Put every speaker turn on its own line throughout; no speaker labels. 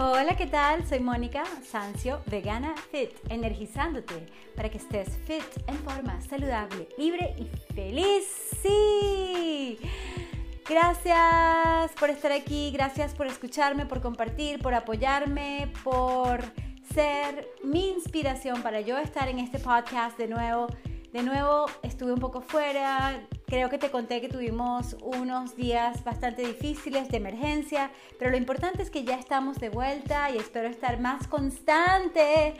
Hola, ¿qué tal? Soy Mónica Sancio, vegana fit, energizándote para que estés fit, en forma, saludable, libre y feliz. ¡Sí! Gracias por estar aquí, gracias por escucharme, por compartir, por apoyarme, por ser mi inspiración para yo estar en este podcast de nuevo. De nuevo estuve un poco fuera, creo que te conté que tuvimos unos días bastante difíciles de emergencia, pero lo importante es que ya estamos de vuelta y espero estar más constante.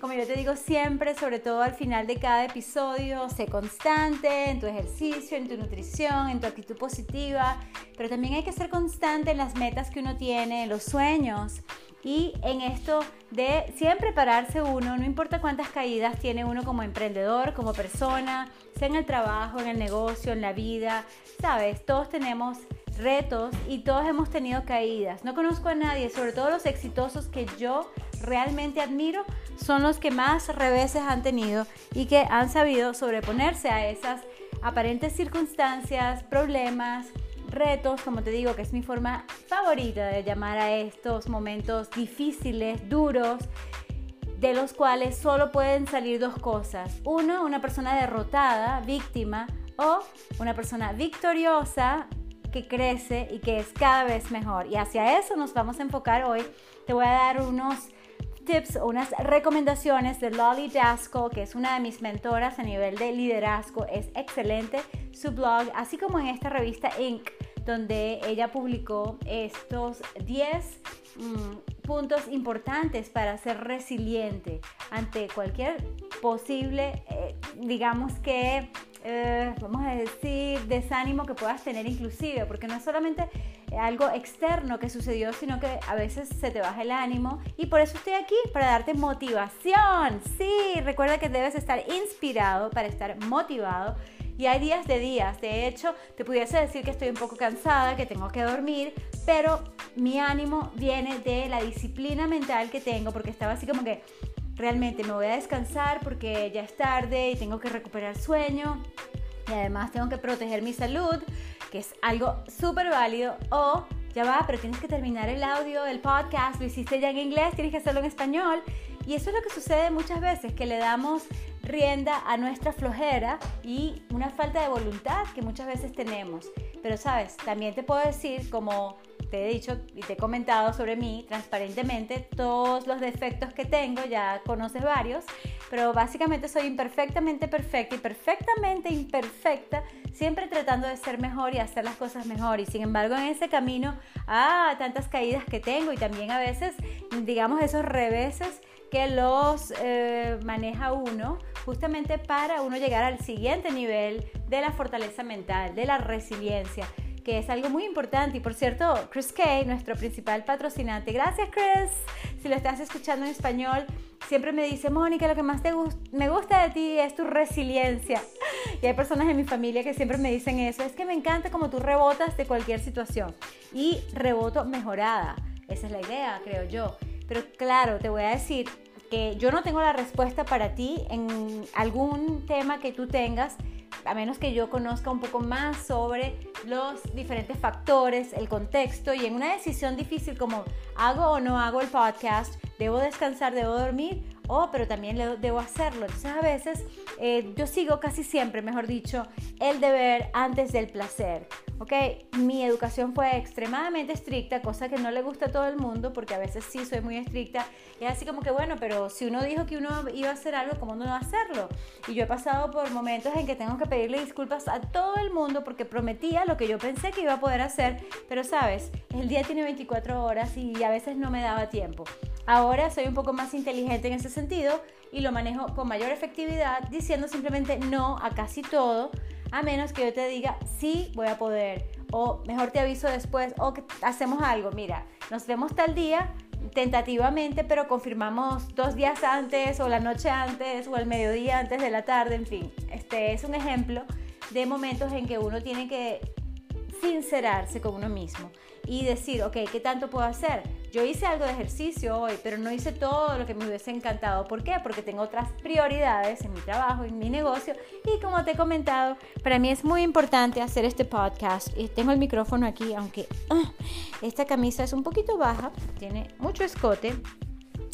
Como yo te digo siempre, sobre todo al final de cada episodio, sé constante en tu ejercicio, en tu nutrición, en tu actitud positiva, pero también hay que ser constante en las metas que uno tiene, en los sueños y en esto de siempre pararse uno, no importa cuántas caídas tiene uno como emprendedor, como persona, sea en el trabajo, en el negocio, en la vida, sabes, todos tenemos retos y todos hemos tenido caídas. No conozco a nadie, sobre todo los exitosos que yo realmente admiro, son los que más reveses han tenido y que han sabido sobreponerse a esas aparentes circunstancias, problemas, retos, como te digo, que es mi forma favorita de llamar a estos momentos difíciles, duros, de los cuales solo pueden salir dos cosas. Uno, una persona derrotada, víctima, o una persona victoriosa que crece y que es cada vez mejor. Y hacia eso nos vamos a enfocar hoy. Te voy a dar unos tips o unas recomendaciones de Lolly Daskell, que es una de mis mentoras a nivel de liderazgo. Es excelente su blog, así como en esta revista Inc donde ella publicó estos 10 mm, puntos importantes para ser resiliente ante cualquier posible, eh, digamos que, eh, vamos a decir, desánimo que puedas tener inclusive, porque no es solamente algo externo que sucedió, sino que a veces se te baja el ánimo y por eso estoy aquí, para darte motivación. Sí, recuerda que debes estar inspirado para estar motivado y hay días de días. De hecho, te pudiese decir que estoy un poco cansada, que tengo que dormir, pero mi ánimo viene de la disciplina mental que tengo, porque estaba así como que realmente me voy a descansar porque ya es tarde y tengo que recuperar sueño. Y además tengo que proteger mi salud, que es algo súper válido. O ya va, pero tienes que terminar el audio del podcast, lo hiciste ya en inglés, tienes que hacerlo en español. Y eso es lo que sucede muchas veces, que le damos rienda a nuestra flojera y una falta de voluntad que muchas veces tenemos. Pero sabes, también te puedo decir, como te he dicho y te he comentado sobre mí transparentemente, todos los defectos que tengo, ya conoces varios, pero básicamente soy imperfectamente perfecta y perfectamente imperfecta, siempre tratando de ser mejor y hacer las cosas mejor. Y sin embargo, en ese camino, ah, tantas caídas que tengo y también a veces, digamos, esos reveses que los eh, maneja uno justamente para uno llegar al siguiente nivel de la fortaleza mental, de la resiliencia, que es algo muy importante. Y por cierto, Chris Kay, nuestro principal patrocinante, gracias Chris, si lo estás escuchando en español, siempre me dice, Mónica, lo que más me gusta de ti es tu resiliencia. Y hay personas en mi familia que siempre me dicen eso, es que me encanta como tú rebotas de cualquier situación. Y reboto mejorada, esa es la idea, creo yo. Pero claro, te voy a decir que yo no tengo la respuesta para ti en algún tema que tú tengas, a menos que yo conozca un poco más sobre los diferentes factores, el contexto y en una decisión difícil como hago o no hago el podcast, debo descansar, debo dormir, oh, pero también debo hacerlo. Entonces a veces eh, yo sigo casi siempre, mejor dicho, el deber antes del placer. ¿ok? Mi educación fue extremadamente estricta, cosa que no le gusta a todo el mundo, porque a veces sí soy muy estricta. Es así como que, bueno, pero si uno dijo que uno iba a hacer algo, ¿cómo no va a hacerlo? Y yo he pasado por momentos en que tengo que pedirle disculpas a todo el mundo porque prometía lo que yo pensé que iba a poder hacer, pero sabes, el día tiene 24 horas y a veces no me daba tiempo. Ahora soy un poco más inteligente en ese sentido y lo manejo con mayor efectividad diciendo simplemente no a casi todo a menos que yo te diga, sí, voy a poder, o mejor te aviso después, o que hacemos algo, mira, nos vemos tal día, tentativamente, pero confirmamos dos días antes, o la noche antes, o el mediodía antes de la tarde, en fin. Este es un ejemplo de momentos en que uno tiene que sincerarse con uno mismo y decir, ok, ¿qué tanto puedo hacer? yo hice algo de ejercicio hoy, pero no hice todo lo que me hubiese encantado. ¿Por qué? Porque tengo otras prioridades en mi trabajo, en mi negocio. Y como te he comentado, para mí es muy importante hacer este podcast. Y tengo el micrófono aquí, aunque ah, esta camisa es un poquito baja, tiene mucho escote.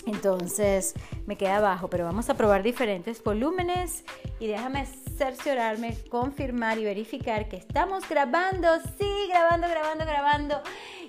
Entonces me queda abajo, pero vamos a probar diferentes volúmenes y déjame cerciorarme, confirmar y verificar que estamos grabando. Sí, grabando, grabando, grabando.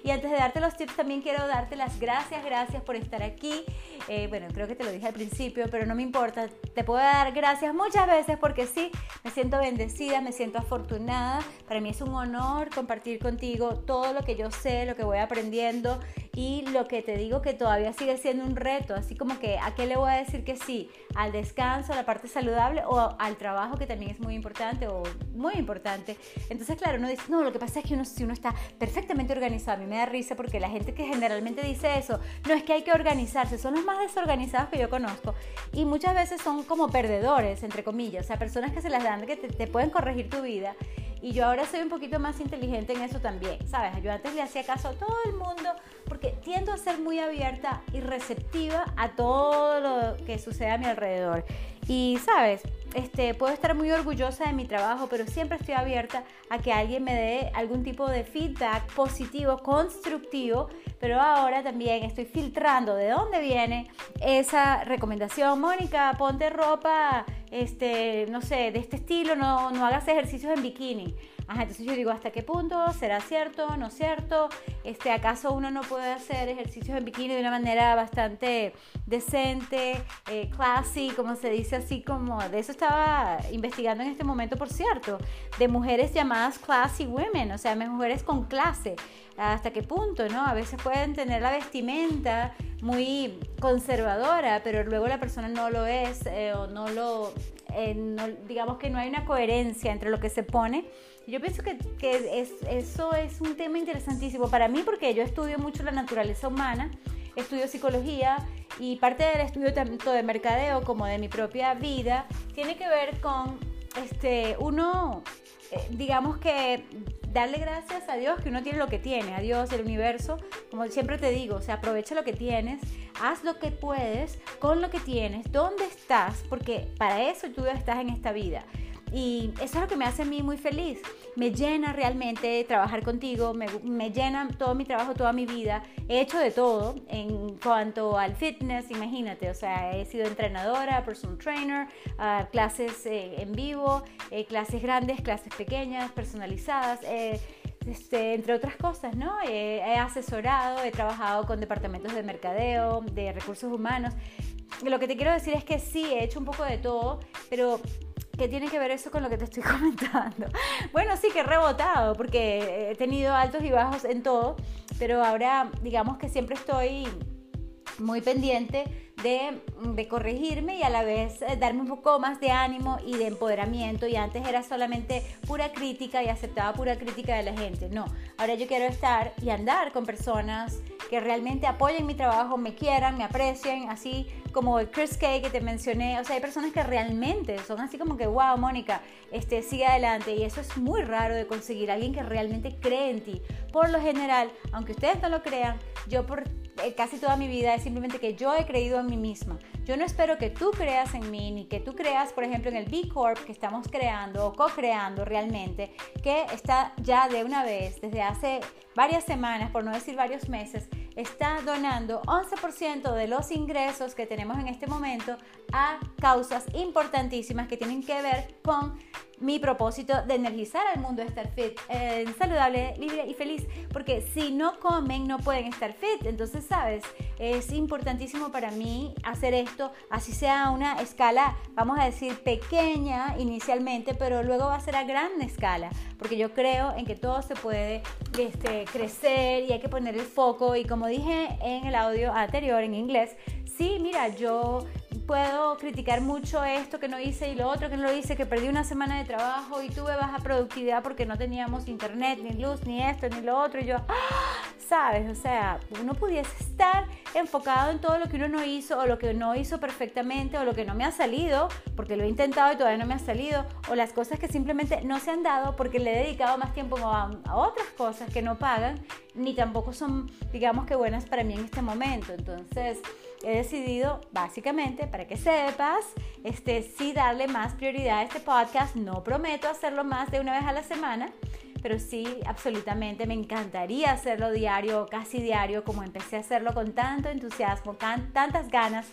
Y antes de darte los tips, también quiero darte las gracias, gracias por estar aquí. Eh, bueno, creo que te lo dije al principio, pero no me importa. Te puedo dar gracias muchas veces porque sí, me siento bendecida, me siento afortunada. Para mí es un honor compartir contigo todo lo que yo sé, lo que voy aprendiendo y lo que te digo que todavía sigue siendo un reto. Así como que, ¿a qué le voy a decir que sí? ¿Al descanso, a la parte saludable o al trabajo que también es muy importante o muy importante? Entonces, claro, uno dice, no, lo que pasa es que uno, si uno está perfectamente organizado, me da risa porque la gente que generalmente dice eso, no es que hay que organizarse, son los más desorganizados que yo conozco y muchas veces son como perdedores, entre comillas, o sea, personas que se las dan, que te, pueden corregir tu vida. Y yo ahora soy un poquito más inteligente en eso también, ¿sabes? Yo antes le hacía caso a todo el mundo porque tiendo a ser muy abierta y receptiva a todo lo que sucede a mi alrededor. Y, ¿sabes? Este, puedo estar muy orgullosa de mi trabajo, pero siempre estoy abierta a que alguien me dé algún tipo de feedback positivo, constructivo, pero ahora también estoy filtrando de dónde viene esa recomendación. Mónica, ponte ropa, este, no sé, de este estilo, no, no hagas ejercicios en bikini. Ajá, entonces yo digo, ¿hasta qué punto será cierto, no cierto? Este, ¿Acaso uno no puede hacer ejercicios en bikini de una manera bastante decente, eh, classy, como se dice así, como de eso estaba investigando en este momento, por cierto, de mujeres llamadas classy women, o sea, mujeres con clase. ¿Hasta qué punto, no? A veces pueden tener la vestimenta muy conservadora, pero luego la persona no lo es eh, o no lo, eh, digamos que no hay una coherencia entre lo que se pone yo pienso que, que es, eso es un tema interesantísimo para mí porque yo estudio mucho la naturaleza humana, estudio psicología y parte del estudio tanto de mercadeo como de mi propia vida tiene que ver con este, uno, eh, digamos que darle gracias a Dios que uno tiene lo que tiene, a Dios, el universo, como siempre te digo, o sea, aprovecha lo que tienes, haz lo que puedes con lo que tienes, dónde estás, porque para eso tú estás en esta vida. Y eso es lo que me hace a mí muy feliz. Me llena realmente trabajar contigo, me, me, llena todo mi trabajo, toda mi vida. He hecho de todo en cuanto al fitness, imagínate. O sea, he sido entrenadora, personal trainer, uh, clases eh, en vivo, eh, clases grandes, clases pequeñas, personalizadas. Eh, este, entre otras cosas, ¿no? he asesorado, he trabajado con departamentos de mercadeo, de recursos humanos. Lo que te quiero decir es que sí, he hecho un poco de todo, pero ¿Qué tiene que ver eso con lo que te estoy comentando? Bueno, sí que he rebotado porque he tenido altos y bajos en todo, pero ahora digamos que siempre estoy muy pendiente de, corregirme y a la vez eh, darme un poco más de ánimo y de empoderamiento. Y antes era solamente pura crítica y aceptaba pura crítica de la gente. No, ahora yo quiero estar y andar con personas que realmente apoyen mi trabajo, me quieran, me aprecien, así como Chris Kay que te mencioné. O sea, hay personas que realmente son así como que, wow, Mónica, este, sigue adelante. Y eso es muy raro de conseguir, alguien que realmente cree en ti. Por lo general, aunque ustedes no lo crean, yo por casi toda mi vida es simplemente que yo he creído en mí misma. Yo no espero que tú creas en mí, ni que tú creas, por ejemplo, en el B Corp que estamos creando o co-creando realmente, que está ya de una vez, desde hace varias semanas, por no decir varios meses, está donando 11% de los ingresos que tenemos en este momento a causas importantísimas que tienen que ver con mi propósito de energizar al mundo, estar fit, eh, saludable, libre y feliz. Porque si no comen, no pueden estar fit. Entonces, sabes, es importantísimo para mí hacer esto, así sea una escala, vamos a decir, pequeña inicialmente, pero luego va a ser a gran escala. Porque yo creo en que todo se puede este, crecer y hay que poner el foco. Y como dije en el audio anterior en inglés, sí, mira, yo puedo criticar mucho esto que no hice y lo otro que no lo hice, que perdí una semana de trabajo y tuve baja productividad porque no teníamos internet, ni luz, ni esto, ni lo otro. Y yo, ¡Ah! ¿sabes? O sea, uno pudiese estar enfocado en todo lo que uno no hizo o lo que no hizo perfectamente o lo que no me ha salido porque lo he intentado y todavía no me ha salido o las cosas que simplemente no se han dado porque le he dedicado más tiempo a, a otras cosas que no pagan ni tampoco son, digamos que buenas para mí en este momento. Entonces, he decidido básicamente para que sepas, este sí darle más prioridad a este podcast, no prometo hacerlo más de una vez a la semana, pero sí, absolutamente me encantaría hacerlo diario, casi diario, como empecé a hacerlo con tanto entusiasmo, tantas ganas.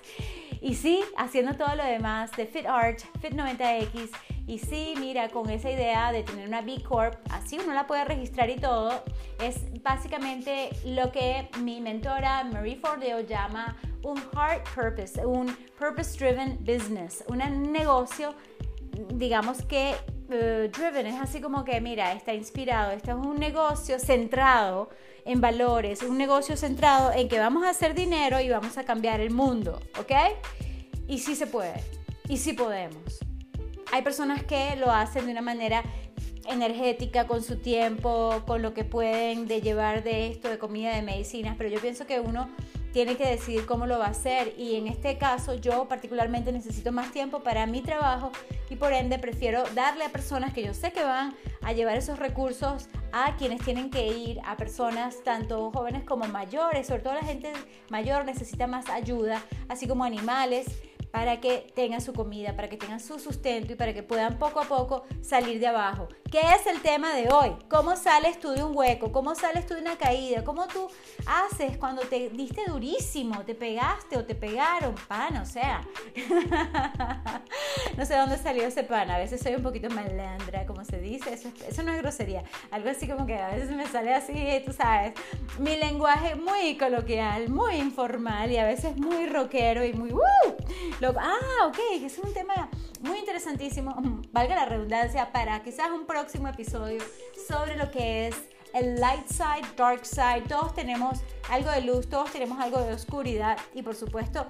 Y sí, haciendo todo lo demás de Fit Art, Fit 90X. Y sí, mira, con esa idea de tener una B Corp, así uno la puede registrar y todo, es básicamente lo que mi mentora Marie Forleo llama un hard purpose, un purpose driven business, un negocio, digamos que eh, driven, es así como que, mira, está inspirado, este es un negocio centrado en valores, un negocio centrado en que vamos a hacer dinero y vamos a cambiar el mundo, ¿ok? Y sí se puede, y sí podemos. Hay personas que lo hacen de una manera energética con su tiempo, con lo que pueden de llevar de esto, de comida, de medicinas, pero yo pienso que uno tiene que decidir cómo lo va a hacer. Y en este caso yo particularmente necesito más tiempo para mi trabajo y por ende prefiero darle a personas que yo sé que van a llevar esos recursos a quienes tienen que ir, a personas tanto jóvenes como mayores, sobre todo la gente mayor necesita más ayuda, así como animales para que tengan su comida, para que tengan su sustento y para que puedan poco a poco salir de abajo. ¿Qué es el tema de hoy? ¿Cómo sales tú de un hueco? ¿Cómo sales tú de una caída? ¿Cómo tú haces cuando te diste durísimo, te pegaste o te pegaron, pan? O sea, no sé dónde salió ese pan. A veces soy un poquito malandra, como se dice. Eso, eso no es grosería. Algo así como que a veces me sale así, tú sabes. Mi lenguaje muy coloquial, muy informal y a veces muy rockero y muy... ¡uh! Ah, ok, es un tema muy interesantísimo, valga la redundancia, para quizás un próximo episodio sobre lo que es el light side, dark side. Todos tenemos algo de luz, todos tenemos algo de oscuridad y por supuesto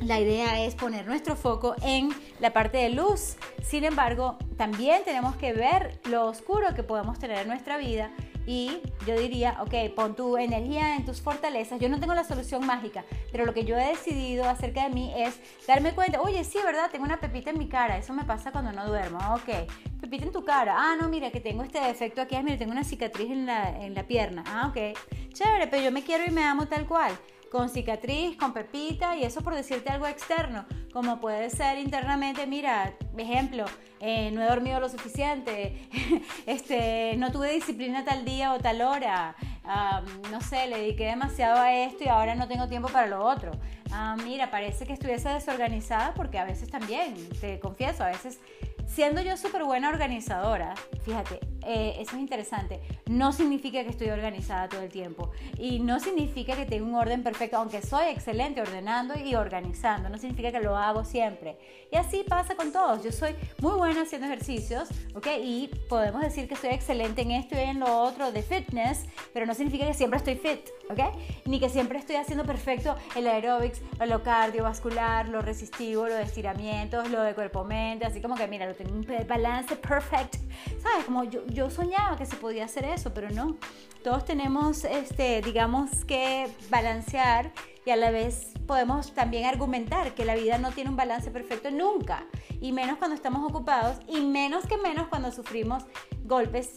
la idea es poner nuestro foco en la parte de luz. Sin embargo, también tenemos que ver lo oscuro que podemos tener en nuestra vida y yo diría, ok, pon tu energía en tus fortalezas. Yo no tengo la solución mágica, pero lo que yo he decidido acerca de mí es darme cuenta, oye, sí, ¿verdad? Tengo una pepita en mi cara. Eso me pasa cuando no duermo. Ok, pepita en tu cara. Ah, no, mira, que tengo este defecto aquí. Ah, mira, tengo una cicatriz en la, en la pierna. Ah, ok. Chévere, pero yo me quiero y me amo tal cual con cicatriz, con pepita y eso por decirte algo externo, como puede ser internamente, mira, ejemplo, eh, no he dormido lo suficiente, este, no tuve disciplina tal día o tal hora, no sé, le dediqué demasiado a esto y ahora no tengo tiempo para lo otro. Ah, mira, parece que estuviese desorganizada porque a veces también, te confieso, a veces siendo yo súper buena organizadora, fíjate, eh, eso es interesante, no significa que estoy organizada todo el tiempo y no significa que tengo un orden perfecto, aunque soy excelente ordenando y organizando, no significa que lo hago siempre. Y así pasa con todos, yo soy muy buena haciendo ejercicios, ¿ok? Y podemos decir que soy excelente en esto y en lo otro de fitness, pero no significa que siempre estoy fit, ¿ok? Ni que siempre estoy haciendo perfecto el aerobics, lo cardiovascular, lo resistivo, lo de estiramientos, lo de cuerpo-mente, así como que mira, tengo un balance perfect, ¿sabes? Como yo, yo soñaba que se podía hacer eso, pero no. Todos tenemos, este, digamos que balancear y a la vez podemos también argumentar que la vida no tiene un balance perfecto nunca, y menos cuando estamos ocupados, y menos que menos cuando sufrimos golpes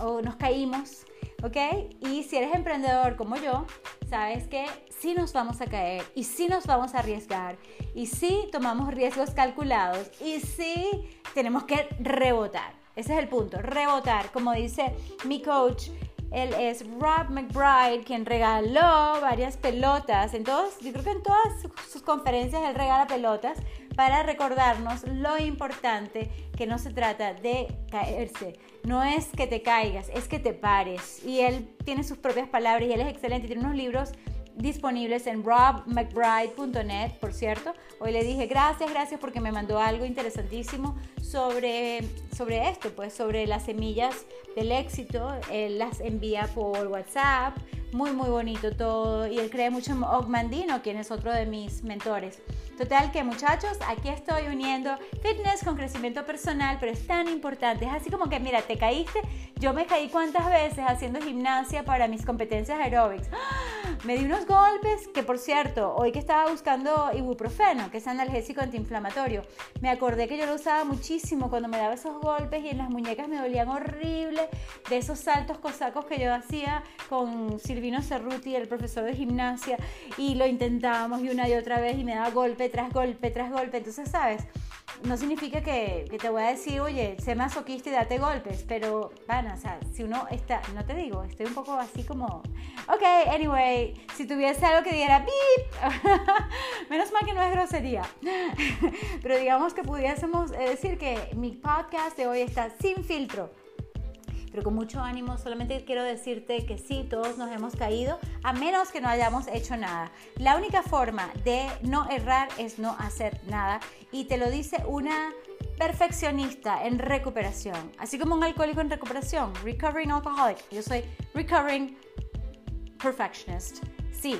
o nos caímos, ¿ok? Y si eres emprendedor como yo, sabes que sí nos vamos a caer y sí nos vamos a arriesgar y sí tomamos riesgos calculados y sí tenemos que rebotar. Ese es el punto, rebotar. Como dice mi coach, él es Rob McBride, quien regaló varias pelotas. En todos, yo creo que en todas sus conferencias él regala pelotas para recordarnos lo importante que no se trata de caerse. No es que te caigas, es que te pares. Y él tiene sus propias palabras y él es excelente. Tiene unos libros disponibles en robmcbride.net, por cierto. Hoy le dije gracias, gracias porque me mandó algo interesantísimo sobre, sobre esto, pues sobre las semillas del éxito. Él las envía por WhatsApp, muy muy bonito todo. Y él cree mucho en Ogmandino, quien es otro de mis mentores. Total que muchachos, aquí estoy uniendo fitness con crecimiento personal, pero es tan importante. Es así como que, mira, te caíste. Yo me caí cuántas veces haciendo gimnasia para mis competencias aeróbics. ¡Ah! Me di unos golpes que, por cierto, hoy que estaba buscando ibuprofeno, que es analgésico antiinflamatorio, me acordé que yo lo usaba muchísimo cuando me daba esos golpes y en las muñecas me dolían horrible de esos saltos cosacos que yo hacía con Silvino Cerruti, el profesor de gimnasia, y lo intentábamos y una y otra vez y me daba golpe tras golpe tras golpe. Entonces, ¿sabes? no significa que, te voy a decir, oye, sé masoquista y date golpes, pero, bueno, o sea, si uno está, no te digo, estoy un poco así como, ok, anyway, si tuviese algo que diera beep, menos mal que no es grosería, pero digamos que pudiésemos decir que mi podcast de hoy está sin filtro pero con mucho ánimo. Solamente quiero decirte que sí, todos nos hemos caído, a menos que no hayamos hecho nada. La única forma de no errar es no hacer nada. Y te lo dice una perfeccionista en recuperación, así como un alcohólico en recuperación, recovering alcoholic. Yo soy recovering perfectionist. Sí.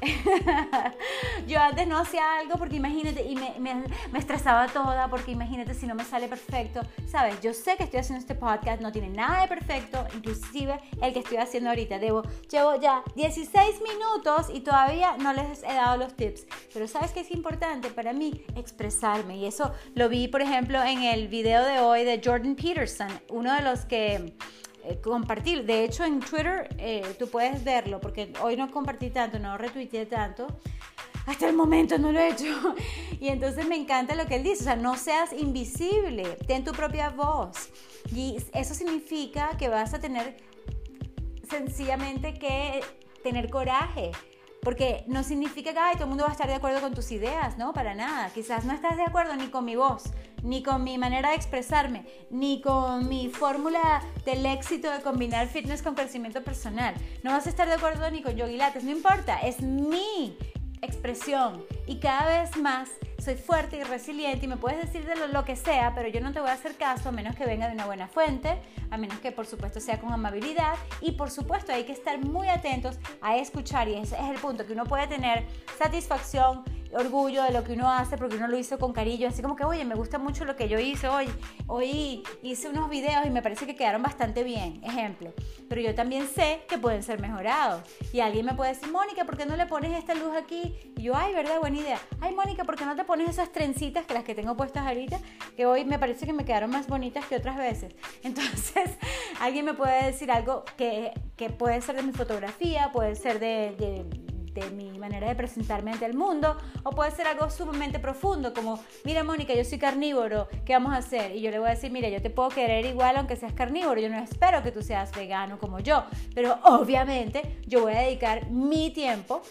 yo antes no hacía algo porque imagínate, y me, estresaba toda porque imagínate si no me sale perfecto. Sabes, yo sé que estoy haciendo este podcast, no tiene nada de perfecto, inclusive el que estoy haciendo ahorita. Debo, llevo ya 16 minutos y todavía no les he dado los tips. Pero sabes que es importante para mí expresarme y eso lo vi, por ejemplo, en el video de hoy de Jordan Peterson, uno de los que eh, compartir. De hecho, en Twitter eh, tú puedes verlo, porque hoy no compartí tanto, no retuiteé tanto. Hasta el momento no lo he hecho. Y entonces me encanta lo que él dice, o sea, no seas invisible, ten tu propia voz. Y eso significa que vas a tener sencillamente que tener coraje, porque no significa que Ay, todo el mundo va a estar de acuerdo con tus ideas, ¿no? Para nada. Quizás no estás de acuerdo ni con mi voz, ni con mi manera de expresarme, ni con mi fórmula del éxito de combinar fitness con crecimiento personal. No vas a estar de acuerdo ni con yogi lattes, no importa, es mi expresión. Y cada vez más soy fuerte y resiliente y me puedes decir de lo, que sea, pero yo no te voy a hacer caso a menos que venga de una buena fuente, a menos que por supuesto sea con amabilidad y por supuesto hay que estar muy atentos a escuchar y ese es el punto, que uno puede tener satisfacción orgullo de lo que uno hace porque uno lo hizo con cariño, así como que, oye, me gusta mucho lo que yo hice hoy. Hoy hice unos videos y me parece que quedaron bastante bien, ejemplo. Pero yo también sé que pueden ser mejorados. Y alguien me puede decir, Mónica, ¿por qué no le pones esta luz aquí? Y yo, ay, ¿verdad? Buena idea. Ay, Mónica, ¿por qué no te pones esas trencitas que las que tengo puestas ahorita? Que hoy me parece que me quedaron más bonitas que otras veces. Entonces, alguien me puede decir algo que, que puede ser de mi fotografía, puede ser de, de de mi manera de presentarme ante el mundo, o puede ser algo sumamente profundo, como, mira Mónica, yo soy carnívoro, ¿qué vamos a hacer? Y yo le voy a decir, mira, yo te puedo querer igual aunque seas carnívoro, yo no espero que tú seas vegano como yo, pero obviamente yo voy a dedicar mi tiempo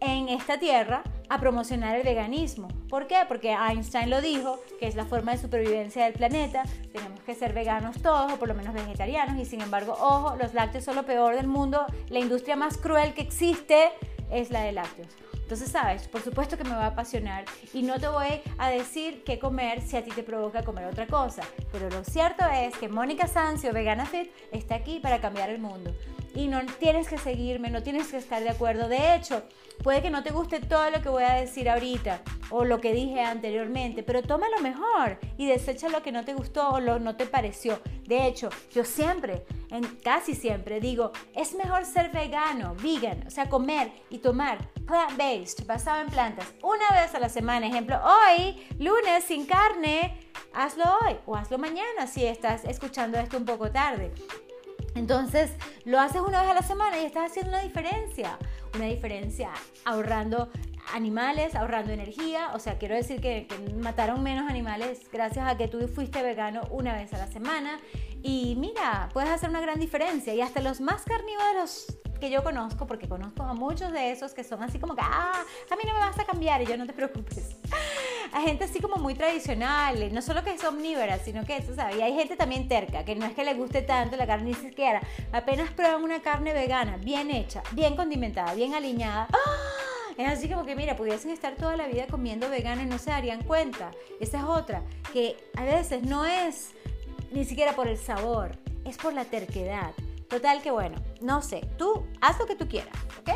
en esta tierra a promocionar el veganismo. ¿Por qué? Porque Einstein lo dijo, que es la forma de supervivencia del planeta, tenemos que ser veganos todos o por lo menos vegetarianos y sin embargo, ojo, los lácteos son lo peor del mundo, la industria más cruel que existe es la de lácteos. Entonces, sabes, por supuesto que me va a apasionar y no te voy a decir qué comer si a ti te provoca comer otra cosa. Pero lo cierto es que Mónica Sancio, Vegana Fit, está aquí para cambiar el mundo. Y no tienes que seguirme, no tienes que estar de acuerdo. De hecho, puede que no te guste todo lo que voy a decir ahorita o lo que dije anteriormente, pero toma lo mejor y desecha lo que no te gustó o lo no te pareció. De hecho, yo siempre casi siempre digo, es mejor ser vegano, vegan, o sea, comer y tomar plant-based, basado en plantas, una vez a la semana. Ejemplo, hoy, lunes, sin carne, hazlo hoy o hazlo mañana si estás escuchando esto un poco tarde. Entonces, lo haces una vez a la semana y estás haciendo una diferencia. Una diferencia ahorrando animales, ahorrando energía. O sea, quiero decir que, que, mataron menos animales gracias a que tú fuiste vegano una vez a la semana. Y mira, puedes hacer una gran diferencia. Y hasta los más carnívoros que yo conozco, porque conozco a muchos de esos que son así como que, ah, a mí no me vas a cambiar y yo no te preocupes. A gente así como muy tradicional, no solo que es omnívora, sino que eso, ¿sabes? Y hay gente también terca, que no es que le guste tanto la carne ni siquiera, apenas prueban una carne vegana, bien hecha, bien condimentada, bien aliñada. ¡ah! Es así como que, mira, pudiesen estar toda la vida comiendo vegana y no se darían cuenta. Esa es otra, que a veces no es ni siquiera por el sabor, es por la terquedad. Total que bueno, no sé, tú haz lo que tú quieras, ¿ok?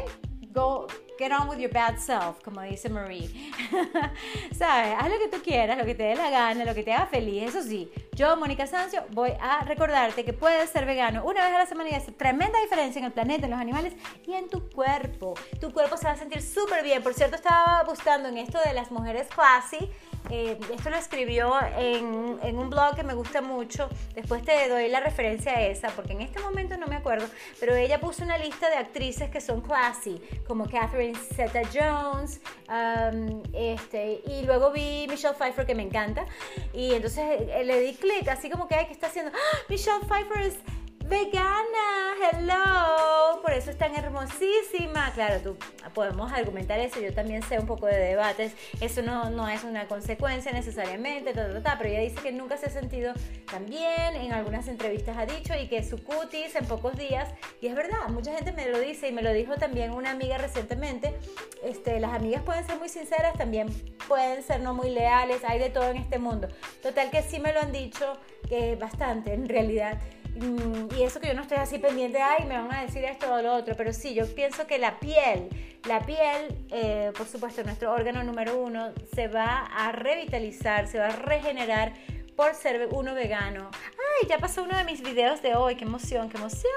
Go, get on with your bad self, como dice Marie. ¿Sabes? Haz lo que tú quieras, lo que te dé la gana, lo que te haga feliz. Eso sí, yo, Mónica Sancio, voy a recordarte que puedes ser vegano una vez a la semana y hace tremenda diferencia en el planeta, en los animales y en tu cuerpo. Tu cuerpo se va a sentir súper bien. Por cierto, estaba buscando en esto de las mujeres classy eh, esto lo escribió en, en, un blog que me gusta mucho. Después te doy la referencia a esa, porque en este momento no me acuerdo. Pero ella puso una lista de actrices que son classy, como Catherine Zeta Jones. Um, este, y luego vi Michelle Pfeiffer, que me encanta. Y entonces eh, le di clic, así como que, ¿qué está haciendo? ¡Ah! Michelle Pfeiffer es vegana, hello, por eso es tan hermosísima. Claro, tú podemos argumentar eso, yo también sé un poco de debates, eso no, no es una consecuencia necesariamente, pero ella dice que nunca se ha sentido tan bien, en algunas entrevistas ha dicho, y que su cutis en pocos días, y es verdad, mucha gente me lo dice y me lo dijo también una amiga recientemente, este, las amigas pueden ser muy sinceras, también pueden ser no muy leales, hay de todo en este mundo. Total que sí me lo han dicho, que bastante en realidad. Mm, y eso que yo no estoy así pendiente, ay, me van a decir esto o lo otro, pero sí, yo pienso que la piel, la piel, eh, por supuesto, nuestro órgano número uno, se va a revitalizar, se va a regenerar por ser uno vegano. Ay, ya pasó uno de mis videos de hoy, qué emoción, qué emoción.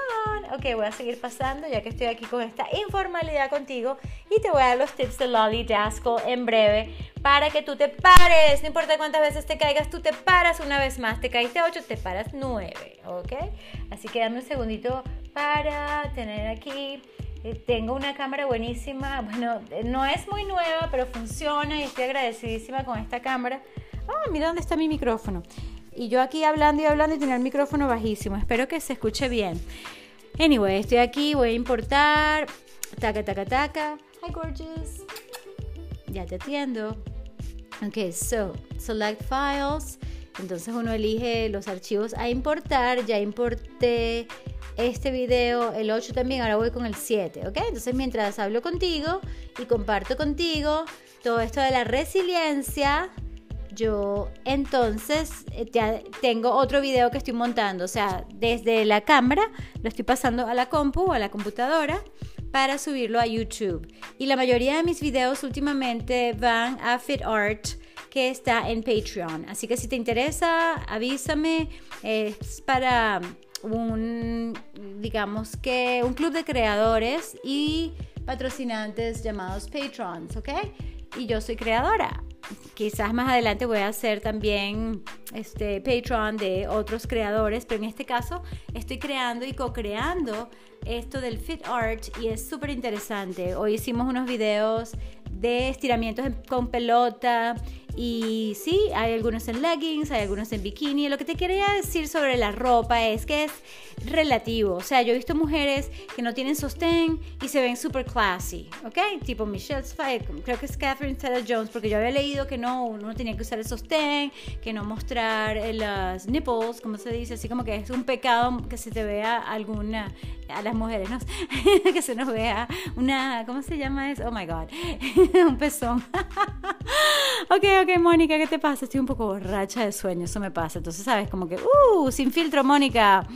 Ok, voy a seguir pasando ya que estoy aquí con esta informalidad contigo y te voy a dar los tips de Lolly Daskell en breve para que tú te pares. No importa cuántas veces te caigas, tú te paras una vez más. Te caíste 8, te paras 9, ¿ok? Así que dame un segundito para tener aquí. Eh, tengo una cámara buenísima. Bueno, eh, no es muy nueva, pero funciona y estoy agradecidísima con esta cámara. Ah, mira dónde está mi micrófono. Y yo aquí hablando y hablando y tenía el micrófono bajísimo. Espero que se escuche bien. Anyway, estoy aquí, voy a importar. Taca, taca, taca. Hi, gorgeous ya te atiendo. Ok, so, select files. Entonces uno elige los archivos a importar. Ya importé este video, el 8 también, ahora voy con el 7, ¿ok? Entonces mientras hablo contigo y comparto contigo todo esto de la resiliencia, yo entonces ya eh, tengo otro video que estoy montando, o sea, desde la cámara lo estoy pasando a la compu o a la computadora para subirlo a YouTube. Y la mayoría de mis videos últimamente van a FitArt que está en Patreon. Así que si te interesa, avísame. Es para un, digamos que, un club de creadores y patrocinantes llamados Patrons, ¿ok? Y yo soy creadora. Quizás más adelante voy a hacer también este Patreon de otros creadores, pero en este caso estoy creando y co-creando esto del fit art y es súper interesante. Hoy hicimos unos videos de estiramientos con pelota y sí, hay algunos en leggings, hay algunos en bikini. Lo que te quería decir sobre la ropa es que es relativo. O sea, yo he visto mujeres que no tienen sostén y se ven super classy, ¿ok? Tipo Michelle Spike, creo que es Catherine Zeta Jones, porque yo había leído que no, uno tenía que usar el sostén, que no mostrar las nipples, como se dice, así como que es un pecado que se te vea alguna, las mujeres, que se nos vea una, ¿cómo se llama eso? Oh my God, un pezón. ok, ok ok, Mónica, ¿qué te pasa? Estoy un poco borracha de sueño, eso me pasa. Entonces, ¿sabes? Como que, uh, sin filtro, Mónica.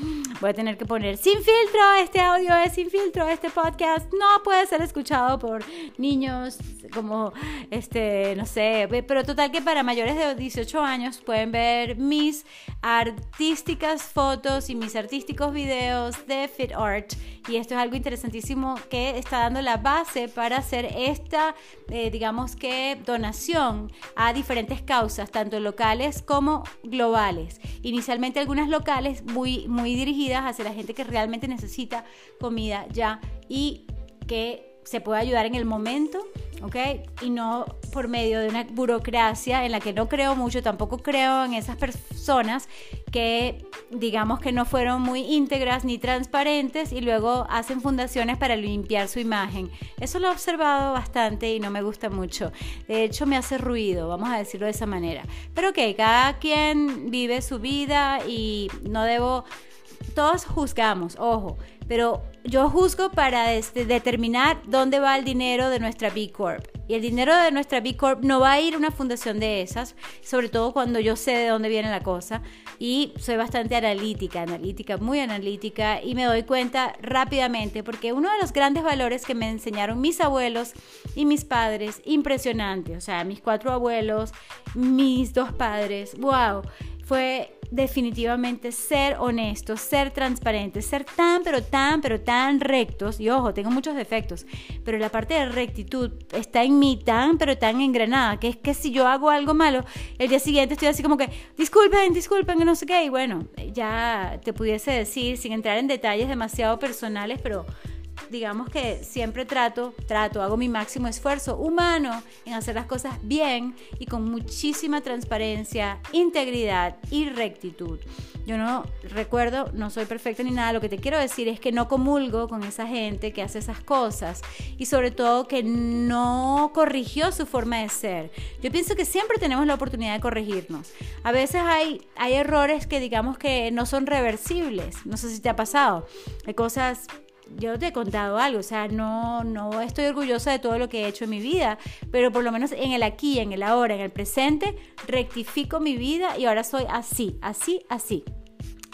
Voy a tener que poner sin filtro, este audio es sin filtro, este podcast no puede ser escuchado por niños como, este, no sé, pero total que para mayores de 18 años pueden ver mis artísticas fotos y mis artísticos videos de Fit Art. Y esto es algo interesantísimo que está dando la base para hacer esta, eh, digamos que, donación a diferentes causas, tanto locales como globales. Inicialmente algunas locales muy, muy dirigidas hacia la gente que realmente necesita comida ya y que se puede ayudar en el momento ¿ok? Y no por medio de una burocracia en la que no creo mucho, tampoco creo en esas personas que digamos que no fueron muy íntegras ni transparentes y luego hacen fundaciones para limpiar su imagen. Eso lo he observado bastante y no me gusta mucho. De hecho, me hace ruido, vamos a decirlo de esa manera. Pero ok, cada quien vive su vida y no debo... Todos juzgamos, ojo, pero yo juzgo para este, determinar dónde va el dinero de nuestra B Corp. Y el dinero de nuestra B Corp no va a ir a una fundación de esas, sobre todo cuando yo sé de dónde viene la cosa. Y soy bastante analítica, analítica, muy analítica, y me doy cuenta rápidamente, porque uno de los grandes valores que me enseñaron mis abuelos y mis padres, impresionante, o sea, mis cuatro abuelos, mis dos padres, wow, fue definitivamente ser honestos, ser transparentes, ser tan, pero tan, pero tan rectos. Y ojo, tengo muchos defectos, pero la parte de rectitud está en mí tan, pero tan engranada, que es que si yo hago algo malo, el día siguiente estoy así como que, disculpen, disculpen, no sé qué. Y bueno, ya te pudiese decir, sin entrar en detalles demasiado personales, pero digamos que siempre trato, trato, hago mi máximo esfuerzo humano en hacer las cosas bien y con muchísima transparencia, integridad y rectitud. Yo no recuerdo, no soy perfecta ni nada, lo que te quiero decir es que no comulgo con esa gente que hace esas cosas y sobre todo que no corrigió su forma de ser. Yo pienso que siempre tenemos la oportunidad de corregirnos. A veces hay, hay errores que digamos que no son reversibles, no sé si te ha pasado, hay cosas yo te he contado algo, o sea, no, no estoy orgullosa de todo lo que he hecho en mi vida, pero por lo menos en el aquí, en el ahora, en el presente, rectifico mi vida y ahora soy así, así, así.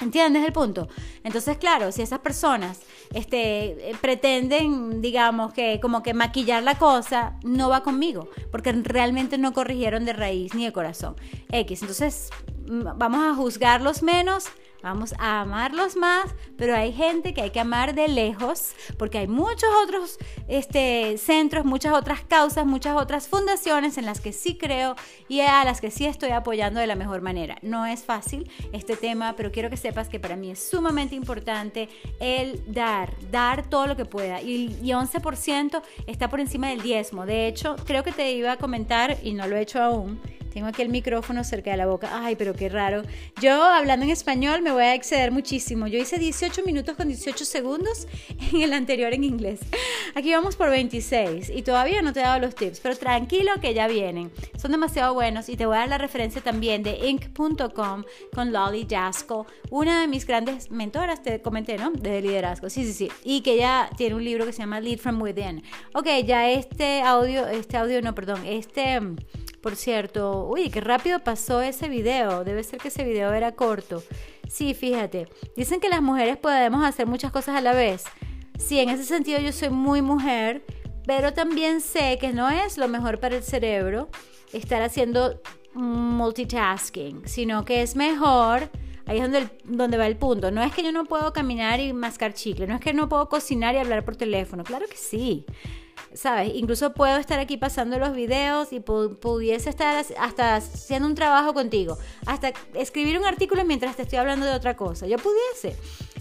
¿Entiendes el punto? Entonces, claro, si esas personas este, pretenden, digamos, que como que maquillar la cosa, no va conmigo, porque realmente no corrigieron de raíz ni de corazón. X. Entonces, vamos a juzgarlos menos Vamos a amarlos más, pero hay gente que hay que amar de lejos porque hay muchos otros este, centros, muchas otras causas, muchas otras fundaciones en las que sí creo y a las que sí estoy apoyando de la mejor manera. No es fácil este tema, pero quiero que sepas que para mí es sumamente importante el dar, dar todo lo que pueda. Y, y 11% está por encima del diezmo. De hecho, creo que te iba a comentar, y no lo he hecho aún, tengo aquí el micrófono cerca de la boca. Ay, pero qué raro. Yo hablando en español me voy a exceder muchísimo. Yo hice 18 minutos con 18 segundos en el anterior en inglés. Aquí vamos por 26 y todavía no te he dado los tips, pero tranquilo que ya vienen. Son demasiado buenos y te voy a dar la referencia también de inc.com con Lolly Jasko, una de mis grandes mentoras, te comenté, ¿no? De liderazgo. Sí, sí, sí. Y que ya tiene un libro que se llama Lead from Within. Ok, ya este audio, este audio no, perdón, este por cierto, uy, qué rápido pasó ese video. Debe ser que ese video era corto. Sí, fíjate. Dicen que las mujeres podemos hacer muchas cosas a la vez. Sí, en ese sentido yo soy muy mujer, pero también sé que no es lo mejor para el cerebro estar haciendo multitasking, sino que es mejor, ahí es donde, donde va el punto, no es que yo no puedo caminar y mascar chicle, no es que no puedo cocinar y hablar por teléfono, claro que sí. ¿Sabes? Incluso puedo estar aquí pasando los videos y pudiese estar hasta haciendo un trabajo contigo, hasta escribir un artículo mientras te estoy hablando de otra cosa. Yo pudiese,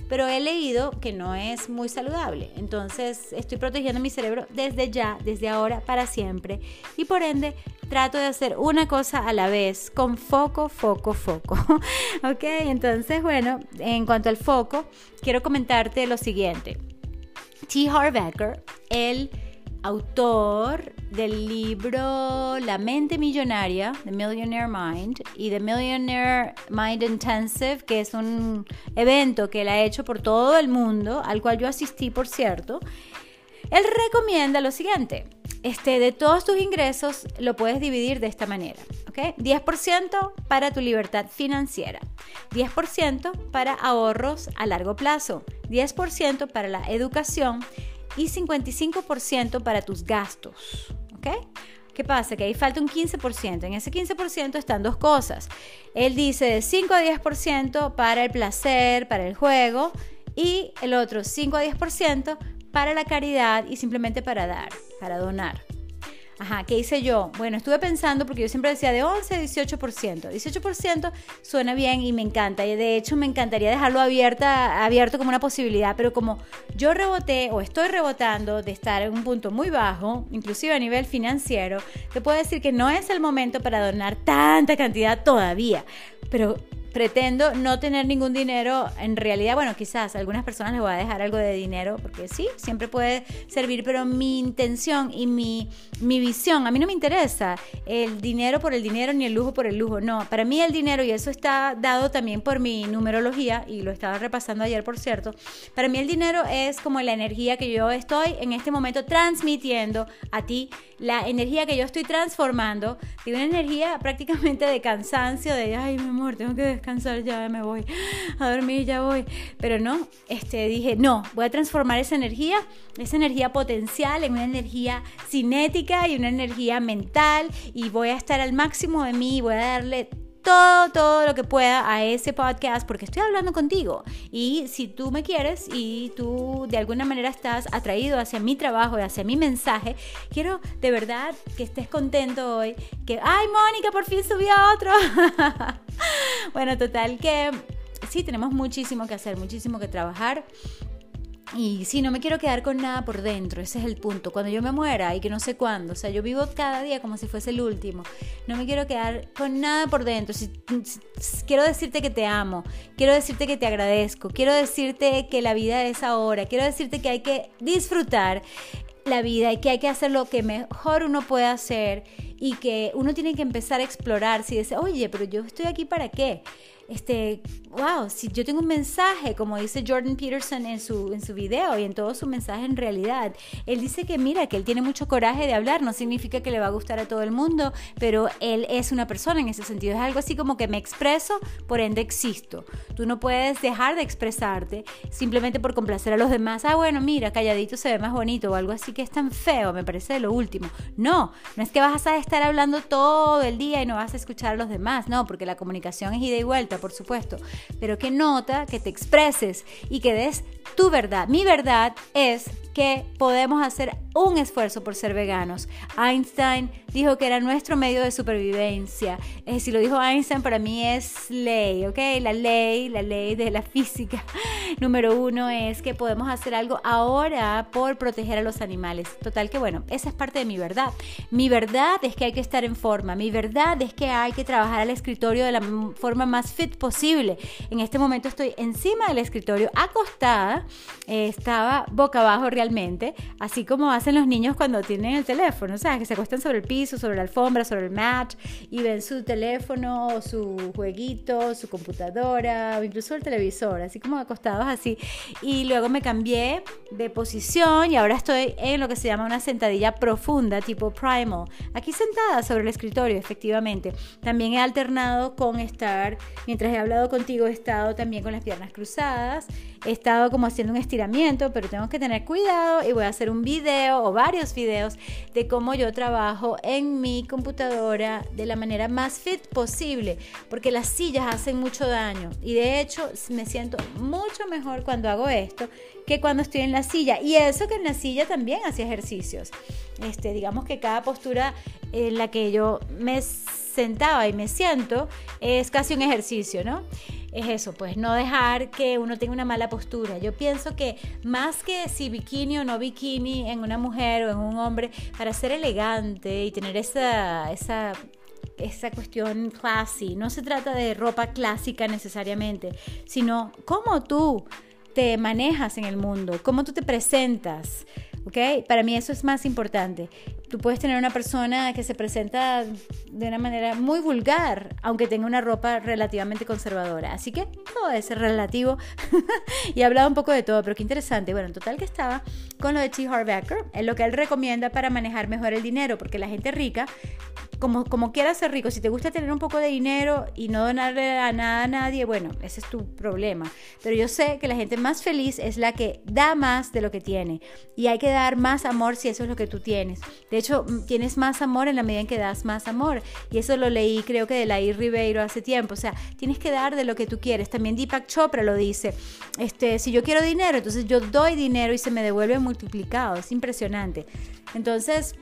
pero he leído que no es muy saludable. Entonces estoy protegiendo mi cerebro desde ya, desde ahora, para siempre. Y por ende, trato de hacer una cosa a la vez, con foco, foco, foco. ok, entonces, bueno, en cuanto al foco, quiero comentarte lo siguiente. T. Harbecker, él autor del libro La mente millonaria, The Millionaire Mind, y The Millionaire Mind Intensive, que es un evento que él ha hecho por todo el mundo, al cual yo asistí, por cierto. Él recomienda lo siguiente, este, de todos tus ingresos lo puedes dividir de esta manera, ¿ok? 10% para tu libertad financiera, 10% para ahorros a largo plazo, 10% para la educación y 55% para tus gastos. ¿Ok? ¿Qué pasa? Que ahí falta un 15%. En ese 15% están dos cosas. Él dice de 5 a 10% para el placer, para el juego, y el otro 5 a 10% para la caridad y simplemente para dar, para donar. Ajá, ¿qué hice yo? Bueno, estuve pensando porque yo siempre decía de 11 a 18%. 18% suena bien y me encanta. Y de hecho me encantaría dejarlo abierta, abierto como una posibilidad. Pero como yo reboté o estoy rebotando de estar en un punto muy bajo, inclusive a nivel financiero, te puedo decir que no es el momento para donar tanta cantidad todavía. Pero pretendo no tener ningún dinero. En realidad, bueno, quizás a algunas personas les voy a dejar algo de dinero, porque sí, siempre puede servir, pero mi intención y mi, mi visión, a mí no me interesa el dinero por el dinero ni el lujo por el lujo. No, para mí el dinero, y eso está dado también por mi numerología, y lo estaba repasando ayer, por cierto, para mí el dinero es como la energía que yo estoy en este momento transmitiendo a ti, la energía que yo estoy transformando de una energía prácticamente de cansancio, de, ay, mi amor, tengo que descansar cansar, ya me voy a dormir, ya voy. Pero no, este, dije, no, voy a transformar esa energía, esa energía potencial en una energía cinética y una energía mental y voy a estar al máximo de mí, voy a darle todo, todo lo que pueda a ese podcast porque estoy hablando contigo. Y si tú me quieres y tú de alguna manera estás atraído hacia mi trabajo y hacia mi mensaje, quiero de verdad que estés contento hoy. Que, ay, Mónica, por fin subió otro. bueno, total que sí, tenemos muchísimo que hacer, muchísimo que trabajar. Y sí, no me quiero quedar con nada por dentro, ese es el punto. Cuando yo me muera y que no sé cuándo, o sea, yo vivo cada día como si fuese el último. No me quiero quedar con nada por dentro. quiero decirte que te amo, quiero decirte que te agradezco, quiero decirte que la vida es ahora, quiero decirte que hay que disfrutar la vida y que hay que hacer lo que mejor uno puede hacer y que uno tiene que empezar a explorar. Si dice, oye, pero yo estoy aquí para qué? Este, wow, si yo tengo un mensaje, como dice Jordan Peterson en su, en su video y en todo su mensaje en realidad, él dice que mira, que él tiene mucho coraje de hablar, no significa que le va a gustar a todo el mundo, pero él es una persona en ese sentido, es algo así como que me expreso, por ende existo. Tú no puedes dejar de expresarte simplemente por complacer a los demás, ah, bueno, mira, calladito se ve más bonito o algo así que es tan feo, me parece de lo último. No, no es que vas a estar hablando todo el día y no vas a escuchar a los demás, no, porque la comunicación es ida y vuelta por supuesto, pero que nota, que te expreses y que des tu verdad. Mi verdad es que podemos hacer un esfuerzo por ser veganos. Einstein dijo que era nuestro medio de supervivencia. Eh, si lo dijo Einstein, para mí es ley, ¿ok? La ley, la ley de la física. Número uno es que podemos hacer algo ahora por proteger a los animales. Total que bueno, esa es parte de mi verdad. Mi verdad es que hay que estar en forma. Mi verdad es que hay que trabajar al escritorio de la forma más fit posible. En este momento estoy encima del escritorio, acostada. Eh, estaba boca abajo realmente así como hacen los niños cuando tienen el teléfono, sea, que se acuestan sobre el piso, sobre la alfombra, sobre el mat y ven su teléfono, su jueguito, su computadora o incluso el televisor, así como acostados así. Y luego me cambié de posición y ahora estoy en lo que se llama una sentadilla profunda, tipo primal. Aquí sentada sobre el escritorio, efectivamente. También he alternado con estar, mientras he hablado contigo, he estado también con las piernas cruzadas, he estado como haciendo un estiramiento, pero tengo que tener cuidado y voy a hacer un video o varios videos de cómo yo trabajo en mi computadora de la manera más fit posible, porque las sillas hacen mucho daño y de hecho me siento mucho mejor cuando hago esto que cuando estoy en la silla. Y eso que en la silla también hacía ejercicios. Este, digamos que cada postura en la que yo me sentaba y me siento es casi un ejercicio, ¿no? es eso, pues no dejar que uno tenga una mala postura. Yo pienso que más que si bikini o no bikini en una mujer o en un hombre, para ser elegante y tener esa, esa esa cuestión classy. No se trata de ropa clásica necesariamente, sino cómo tú te manejas en el mundo, cómo tú te presentas. ¿Ok? Para mí eso es más importante. Tú puedes tener una persona que se presenta de una manera muy vulgar, aunque tenga una ropa relativamente conservadora. Así que todo es relativo. y he hablado un poco de todo, pero qué interesante. Bueno, en total que estaba con lo de T. Harbecker, es lo que él recomienda para manejar mejor el dinero, porque la gente rica, como, como quiera ser rico, si te gusta tener un poco de dinero y no donarle a nada a nadie, bueno, ese es tu problema. Pero yo sé que la gente más feliz es la que da más de lo que tiene. Y hay que dar más amor si eso es lo que tú tienes. De hecho, mm, tienes más amor en la medida en que das más amor. Y eso lo leí creo que de Lair Ribeiro hace tiempo. O sea, tienes que dar de lo que tú quieres. También Deepak Chopra lo dice. Este, si yo quiero dinero, entonces yo doy dinero y se me devuelve multiplicado. Es impresionante. Entonces,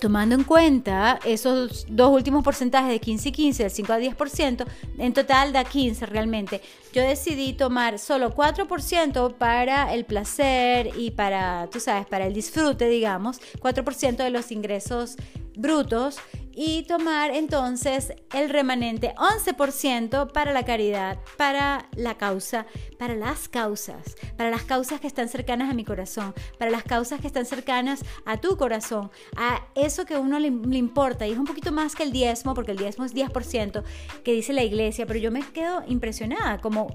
Tomando en cuenta esos dos últimos porcentajes de 15 y 15, del 5 a 10%, en total da 15 realmente. Yo decidí tomar solo 4% para el placer y para, tú sabes, para el disfrute, digamos, 4% de los ingresos brutos y tomar entonces el remanente 11% para la caridad, para la causa, para las causas, para las causas que están cercanas a mi corazón, para las causas que están cercanas a tu corazón, a eso que a uno le, le importa. Y es un poquito más que el diezmo, porque el diezmo es 10% que dice la iglesia, pero yo me quedo impresionada como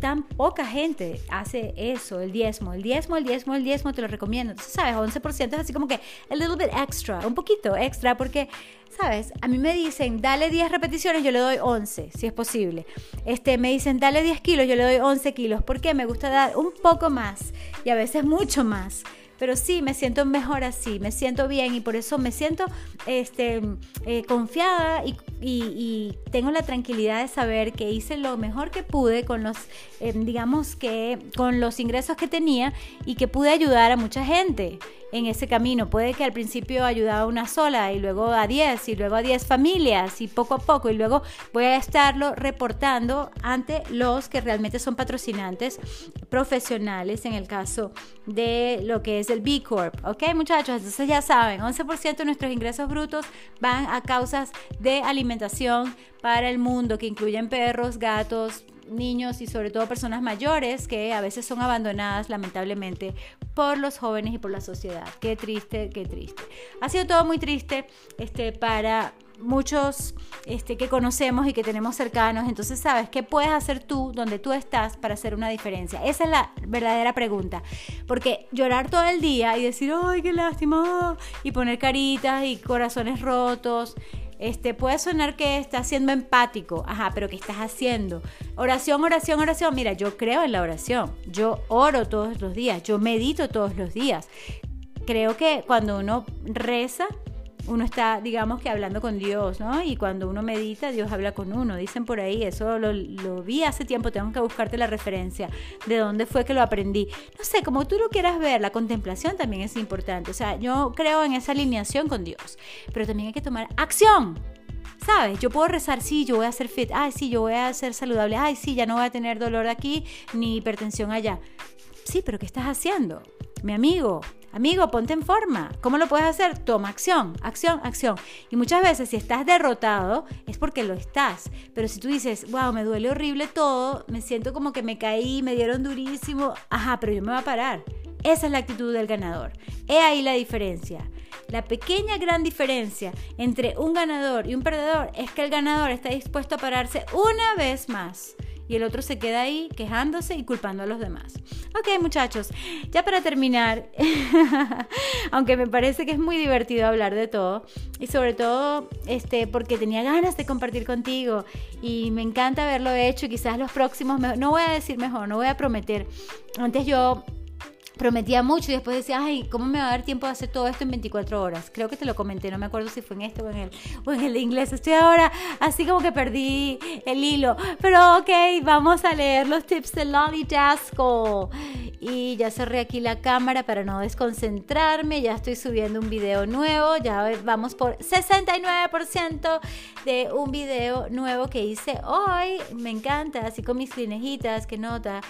tan poca gente hace eso, el diezmo, el diezmo, el diezmo, el diezmo, te lo recomiendo. Entonces, ¿sabes? 11% es así como que a little bit extra, un poquito extra, porque ¿sabes? A mí me dicen, dale 10 repeticiones, yo le doy 11, si es posible. Este, me dicen, dale 10 kilos, yo le doy 11 kilos. ¿Por qué? Me gusta dar un poco más y a veces mucho más. Pero sí, me siento mejor así, me siento bien y por eso me siento este, eh, confiada y, tengo la tranquilidad de saber que hice lo mejor que pude con los, eh, digamos que, con los ingresos que tenía y que pude ayudar a mucha gente en ese camino. Puede que al principio ayudaba a una sola y luego a 10 y luego a 10 familias y poco a poco y luego voy a estarlo reportando ante los que realmente son patrocinantes profesionales en el caso de lo que es el B Corp. ¿Ok muchachos? Entonces ya saben, 11% de nuestros ingresos brutos van a causas de alimentación para el mundo que incluyen perros, gatos, niños y sobre todo personas mayores que a veces son abandonadas lamentablemente por los jóvenes y por la sociedad. Qué triste, qué triste. Ha sido todo muy triste este, para muchos este, que conocemos y que tenemos cercanos. Entonces, ¿sabes qué puedes hacer tú donde tú estás para hacer una diferencia? Esa es la verdadera pregunta. Porque llorar todo el día y decir, ¡ay, qué lástima! Y poner caritas y corazones rotos este, puede sonar que estás siendo empático, ajá, pero ¿qué estás haciendo? Oración, oración, oración. Mira, yo creo en la oración. Yo oro todos los días, yo medito todos los días. Creo que cuando uno reza, uno está, digamos que hablando con Dios, ¿no? Y cuando uno medita, Dios habla con uno. Dicen por ahí, eso lo, lo, vi hace tiempo, tengo que buscarte la referencia de dónde fue que lo aprendí. No sé, como tú lo quieras ver, la contemplación también es importante. O sea, yo creo en esa alineación con Dios, pero también hay que tomar acción. ¿Sabes? Yo puedo rezar, sí, yo voy a ser fit, ay, sí, yo voy a ser saludable, ay, sí, ya no voy a tener dolor aquí ni hipertensión allá. Sí, pero ¿qué estás haciendo? Mi amigo, Amigo, ponte en forma. ¿Cómo lo puedes hacer? Toma acción, acción, acción. Y muchas veces si estás derrotado es porque lo estás. Pero si tú dices, wow, me duele horrible todo, me siento como que me caí, me dieron durísimo, ajá, pero yo me voy a parar. Esa es la actitud del ganador. He ahí la diferencia. La pequeña gran diferencia entre un ganador y un perdedor es que el ganador está dispuesto a pararse una vez más y el otro se queda ahí quejándose y culpando a los demás. Ok muchachos, ya para terminar, aunque me parece que es muy divertido hablar de todo y sobre todo este, porque tenía ganas de compartir contigo y me encanta haberlo hecho y quizás los próximos, no voy a decir mejor, no voy a prometer. Antes yo prometía mucho y después decía, ay, ¿cómo me va a dar tiempo de hacer todo esto en 24 horas? Creo que te lo comenté, no me acuerdo si fue en este o en el, o en el inglés. Estoy ahora así como que perdí el hilo. Pero ok, vamos a leer los tips de Lolly Jasco. Y ya cerré aquí la cámara para no desconcentrarme. Ya estoy subiendo un video nuevo. Ya vamos por 69% de un video nuevo que hice hoy. Me encanta, así con mis linejitas, que nota.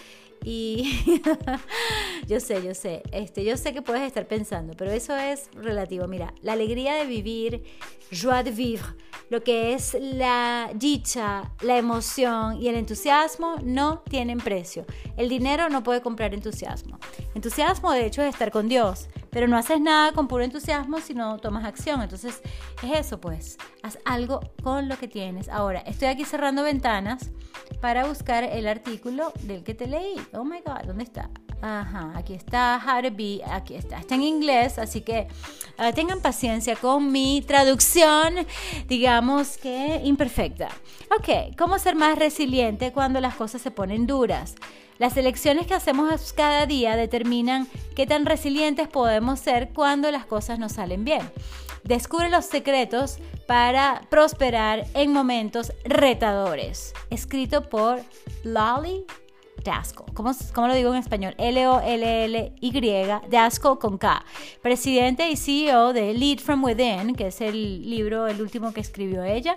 Y yo sé, yo sé, este, yo sé que puedes estar pensando, pero eso es relativo. Mira, la alegría de vivir, joie de vivre, lo que es la dicha, la emoción y el entusiasmo no tienen precio. El dinero no puede comprar entusiasmo. Entusiasmo, de hecho, es estar con Dios, pero no haces nada con puro entusiasmo si no tomas acción. Entonces, es eso, pues, haz algo con lo que tienes. Ahora, estoy aquí cerrando ventanas para buscar el artículo del que te leí. Oh my God, ¿dónde está? Ajá, aquí está How to Be, aquí está. Está en inglés, así que uh, tengan paciencia con mi traducción, digamos que imperfecta. Ok, ¿cómo ser más resiliente cuando las cosas se ponen duras? Las elecciones que hacemos cada día determinan qué tan resilientes podemos ser cuando las cosas nos salen bien. Descubre los secretos para prosperar en momentos retadores. Escrito por Lolly Daskal. ¿Cómo, ¿Cómo, lo digo en español? L-O-L-L-Y, Daskal con K. Presidente y CEO de Lead From Within, que es el libro, el último que escribió ella.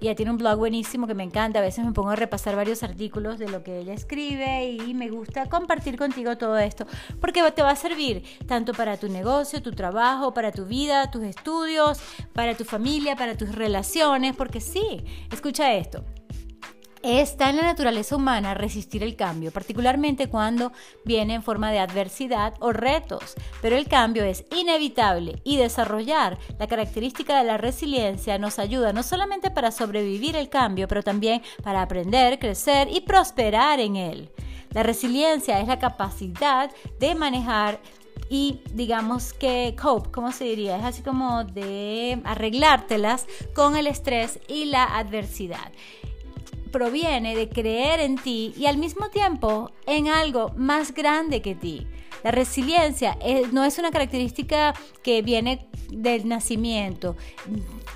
Y ella tiene un blog buenísimo que me encanta. A veces me pongo a repasar varios artículos de lo que ella escribe y me gusta compartir contigo todo esto. Porque te va a servir tanto para tu negocio, tu trabajo, para tu vida, tus estudios, para tu familia, para tus relaciones. Porque sí, escucha esto. Está en la naturaleza humana resistir el cambio, particularmente cuando viene en forma de adversidad o retos, pero el cambio es inevitable y desarrollar la característica de la resiliencia nos ayuda no solamente para sobrevivir el cambio, pero también para aprender, crecer y prosperar en él. La resiliencia es la capacidad de manejar y digamos que cope, ¿cómo se diría? Es así como de arreglártelas con el estrés y la adversidad proviene de creer en ti y al mismo tiempo en algo más grande que ti. La resiliencia no es una característica que viene del nacimiento.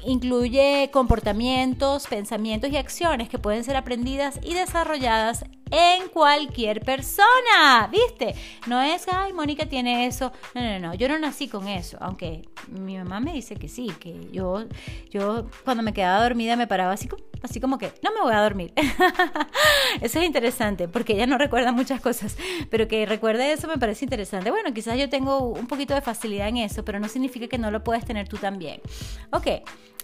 Incluye comportamientos, pensamientos y acciones que pueden ser aprendidas y desarrolladas en cualquier persona, ¿viste? No es, ay, Mónica tiene eso. No, no, no, yo no nací con eso, aunque mi mamá me dice que sí, que yo, yo cuando me quedaba dormida me paraba así, así como que, no me voy a dormir. eso es interesante, porque ella no recuerda muchas cosas, pero que recuerde eso me parece interesante. Bueno, quizás yo tengo un poquito de facilidad en eso, pero no significa que no lo puedes tener tú también. Ok,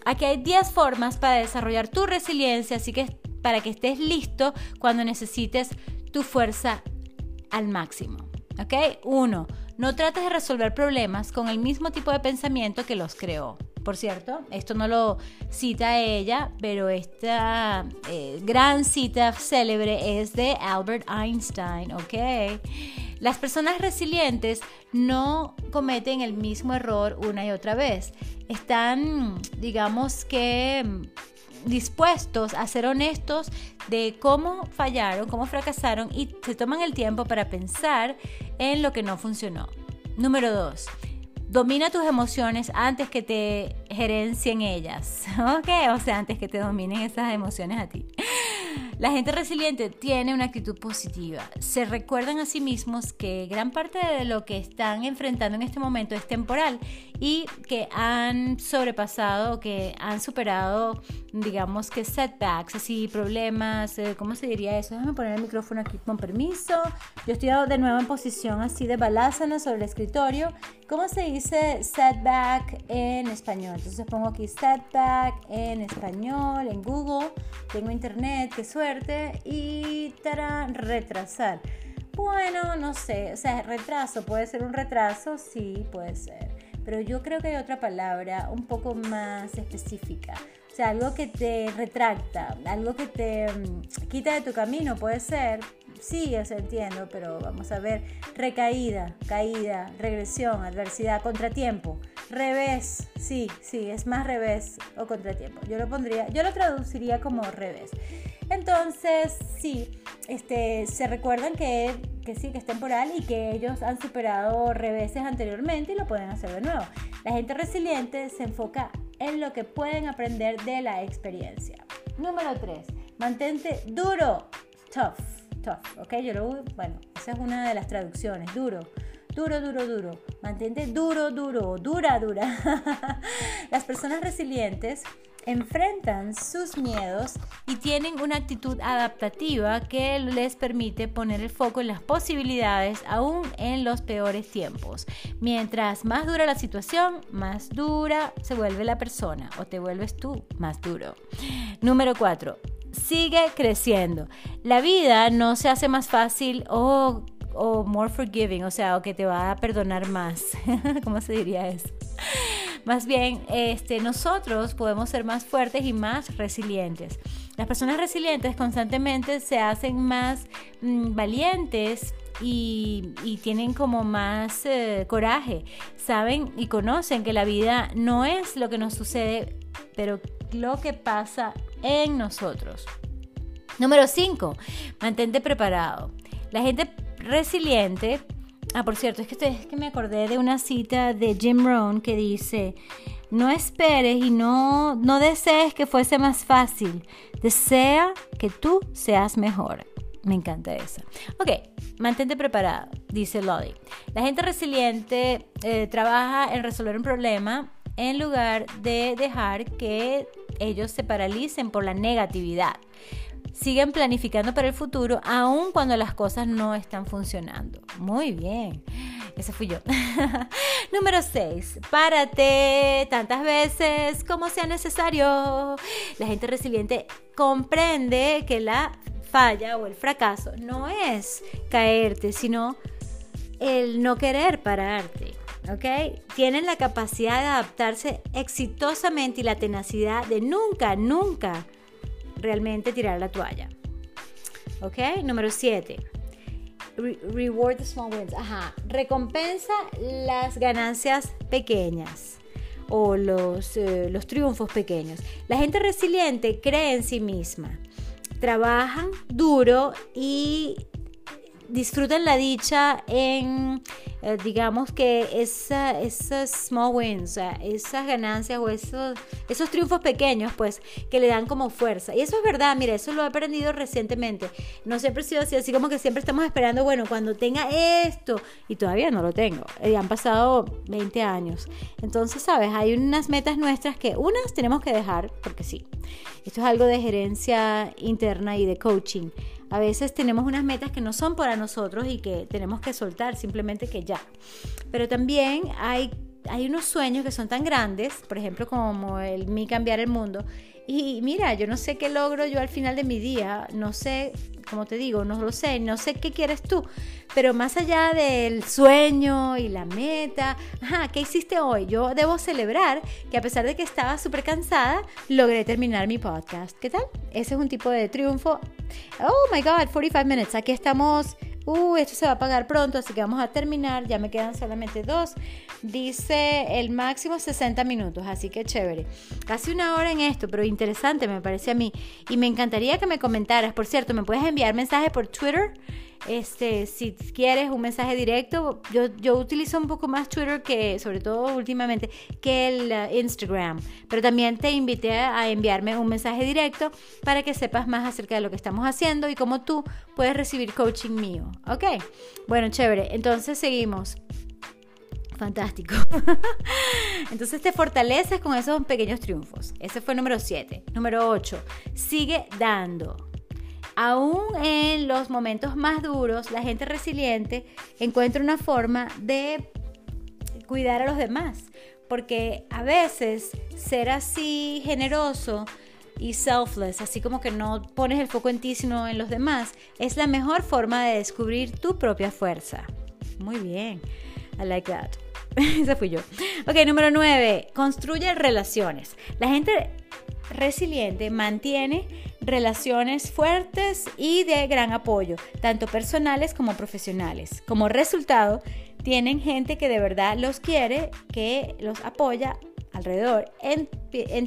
aquí hay 10 formas para desarrollar tu resiliencia, así que para que estés listo cuando necesites tu fuerza al máximo. ¿Ok? Uno, no trates de resolver problemas con el mismo tipo de pensamiento que los creó. Por cierto, esto no lo cita ella, pero esta eh, gran cita célebre es de Albert Einstein, ¿ok? Las personas resilientes no cometen el mismo error una y otra vez. Están, digamos que dispuestos a ser honestos de cómo fallaron, cómo fracasaron y se toman el tiempo para pensar en lo que no funcionó. Número dos, domina tus emociones antes que te gerencien ellas, ¿ok? O sea, antes que te dominen esas emociones a ti. La gente resiliente tiene una actitud positiva. Se recuerdan a sí mismos que gran parte de lo que están enfrentando en este momento es temporal y que han sobrepasado, que han superado, digamos que setbacks, así problemas, eh, ¿cómo se diría eso? Déjame poner el micrófono aquí con permiso. Yo estoy de nuevo en posición así de balázana sobre el escritorio. ¿Cómo se dice setback en español? Entonces pongo aquí setback en español, en Google. Tengo internet, qué suerte y para retrasar. Bueno, no sé, o sea, retraso, puede ser un retraso, sí, puede ser. Pero yo creo que hay otra palabra un poco más específica. O sea, algo que te retracta, algo que te mm, quita de tu camino, puede ser. Sí, eso entiendo, pero vamos a ver. Recaída, caída, regresión, adversidad, contratiempo. Revés, sí, sí, es más revés o contratiempo. Yo lo pondría, yo lo traduciría como revés. Entonces, sí, este, se recuerdan que, que sí, que es temporal y que ellos han superado reveses anteriormente y lo pueden hacer de nuevo. La gente resiliente se enfoca en lo que pueden aprender de la experiencia. Número 3. Mantente duro. Tough. Tough. Ok, yo lo bueno, esa es una de las traducciones. Duro. Duro, duro, duro. Mantente duro, duro. Dura, dura. Las personas resilientes enfrentan sus miedos y tienen una actitud adaptativa que les permite poner el foco en las posibilidades aún en los peores tiempos. Mientras más dura la situación, más dura se vuelve la persona o te vuelves tú más duro. Número 4. Sigue creciendo. La vida no se hace más fácil o, o more forgiving, o sea, o que te va a perdonar más. ¿Cómo se diría eso? Más bien, este, nosotros podemos ser más fuertes y más resilientes. Las personas resilientes constantemente se hacen más mm, valientes y, tienen como más eh, coraje. Saben y conocen que la vida no es lo que nos sucede, pero lo que pasa en nosotros. Número 5. Mantente preparado. La gente resiliente Ah, por cierto, es que, es que me acordé de una cita de Jim Rohn que dice, no esperes y no, no desees que fuese más fácil, desea que tú seas mejor. Me encanta esa. Ok, mantente preparado, dice Lolly. La gente resiliente eh, trabaja en resolver un problema en lugar de dejar que ellos se paralicen por la negatividad. Siguen planificando para el futuro aun cuando las cosas no están funcionando. Muy bien. Ese fui yo. Número 6. Párate tantas veces como sea necesario. La gente resiliente comprende que la falla o el fracaso no es caerte, sino el no querer pararte. ¿Ok? Tienen la capacidad de adaptarse exitosamente y la tenacidad de nunca, nunca realmente tirar la toalla. ¿Ok? Número 7. reward the small wins. Ajá. Recompensa las ganancias pequeñas o los, eh, los triunfos pequeños. La gente resiliente cree en sí misma. Trabajan duro y disfrutan la dicha en, eh, digamos que esa, esas small wins, esas ganancias o esos, esos triunfos pequeños, pues, que le dan como fuerza. Y eso es verdad, mira, eso lo he aprendido recientemente. No siempre he sido así, así como que siempre estamos esperando, bueno, cuando tenga esto, y todavía no lo tengo. Y han pasado 20 años. Entonces, sabes, hay unas metas nuestras que unas tenemos que dejar, porque sí. Esto es algo de gerencia interna y de coaching. A veces tenemos unas metas que no son para nosotros y que tenemos que soltar, simplemente que ya. Pero también hay, hay unos sueños que son tan grandes, por ejemplo, como el mi cambiar el mundo. Y mira, yo no sé qué logro yo al final de mi día, no sé como te digo, no lo sé, no sé qué quieres tú, pero más allá del sueño y la meta, ajá, ¿qué hiciste hoy? Yo debo celebrar que a pesar de que estaba súper cansada, logré terminar mi podcast. ¿Qué tal? Ese es un tipo de triunfo. Oh my God, 45 minutes. Aquí estamos uh, esto se va a pagar pronto, así que vamos a terminar, ya me quedan solamente dos. Dice el máximo 60 minutos, así que chévere. Casi una hora en esto, pero interesante me parece a mí. Y me encantaría que me comentaras, por cierto, me puedes enviar mensaje por Twitter este, si quieres un mensaje directo, yo, yo utilizo un poco más Twitter que, sobre todo últimamente, que el uh, Instagram. Pero también te invité a enviarme un mensaje directo para que sepas más acerca de lo que estamos haciendo y cómo tú puedes recibir coaching mío. ¿Ok? Bueno, chévere. Entonces seguimos. Fantástico. Entonces te fortaleces con esos pequeños triunfos. Ese fue el número 7. Número 8. Sigue dando. Aún en los momentos más duros, la gente resiliente encuentra una forma de cuidar a los demás. Porque a veces ser así generoso y selfless, así como que no pones el foco en ti sino en los demás, es la mejor forma de descubrir tu propia fuerza. Muy bien. I like that. Ese fui yo. Ok, número 9. Construye relaciones. La gente resiliente mantiene relaciones fuertes y de gran apoyo, tanto personales como profesionales. Como resultado, tienen gente que de verdad los quiere, que los apoya alrededor en,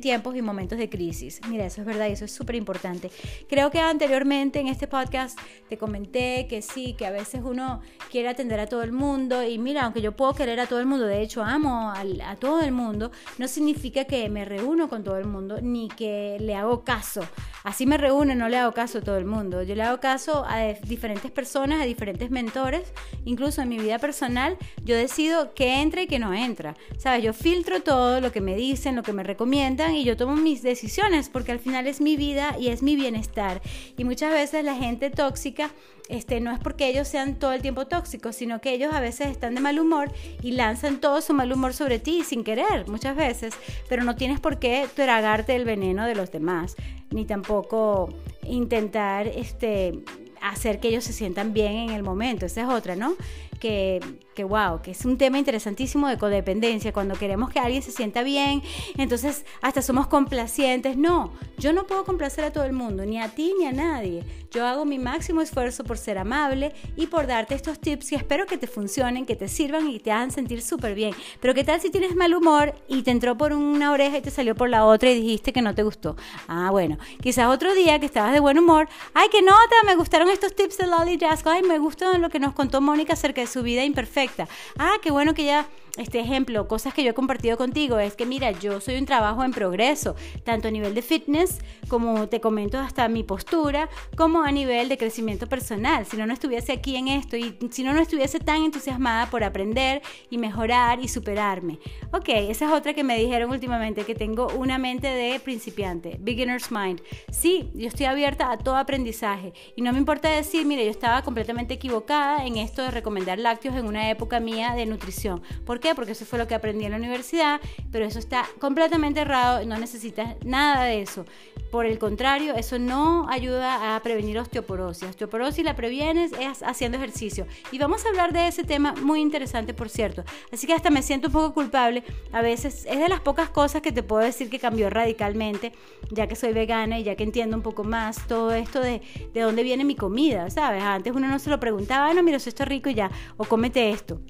tiempos y momentos de crisis. Mira, eso es verdad y eso es súper importante. Creo que anteriormente en este podcast te comenté que sí, que a veces uno quiere atender a todo el mundo y mira, aunque yo puedo querer a todo el mundo, de hecho amo a, a todo el mundo, no significa que me reúno con todo el mundo ni que le hago caso. Así me reúno, no le hago caso a todo el mundo. Yo le hago caso a diferentes personas, a diferentes mentores, incluso en mi vida personal, yo decido qué entra y qué no entra. Sabes, yo filtro todo lo que me dicen, lo que me recomiendan y yo tomo mis decisiones porque al final es mi vida y es mi bienestar. Y muchas veces la gente tóxica este, no es porque ellos sean todo el tiempo tóxicos, sino que ellos a veces están de mal humor y lanzan todo su mal humor sobre ti sin querer, muchas veces, pero no tienes por qué tragarte el veneno de los demás, ni tampoco intentar este, hacer que ellos se sientan bien en el momento, esa es otra, ¿no? Que, que wow, que es un tema interesantísimo de codependencia, cuando queremos que alguien se sienta bien, entonces hasta somos complacientes. No, yo no puedo complacer a todo el mundo, ni a ti ni a nadie. Yo hago mi máximo esfuerzo por ser amable y por darte estos tips y espero que te funcionen, que te sirvan y te hagan sentir súper bien. Pero ¿qué tal si tienes mal humor y te entró por una oreja y te salió por la otra y dijiste que no te gustó? Ah, bueno, quizás otro día que estabas de buen humor, ay, qué nota, me gustaron estos tips de Lolly Jasco, ay, me gustó lo que nos contó Mónica acerca de su vida imperfecta. Ah, qué bueno que ella este ejemplo, cosas que yo he compartido contigo, es que mira, yo soy un trabajo en progreso, tanto a nivel de fitness, como te comento hasta mi postura, como a nivel de crecimiento personal. Si no, no estuviese aquí en esto y si no, no estuviese tan entusiasmada por aprender y mejorar y superarme. Ok, esa es otra que me dijeron últimamente, que tengo una mente de principiante, beginner's mind. Sí, yo estoy abierta a todo aprendizaje y no me importa decir, mire, yo estaba completamente equivocada en esto de recomendar lácteos en una época mía de nutrición. ¿Por qué? Porque eso fue lo que aprendí en la universidad, pero eso está completamente errado, no necesitas nada de eso. Por el contrario, eso no ayuda a prevenir osteoporosis. Osteoporosis la previenes es haciendo ejercicio. Y vamos a hablar de ese tema muy interesante, por cierto. Así que hasta me siento un poco culpable. A veces es de las pocas cosas que te puedo decir que cambió radicalmente, ya que soy vegana y ya que entiendo un poco más todo esto de, de dónde viene mi comida, ¿sabes? Antes uno no se lo preguntaba, ah, no, mira, esto es rico y ya, o cómete esto.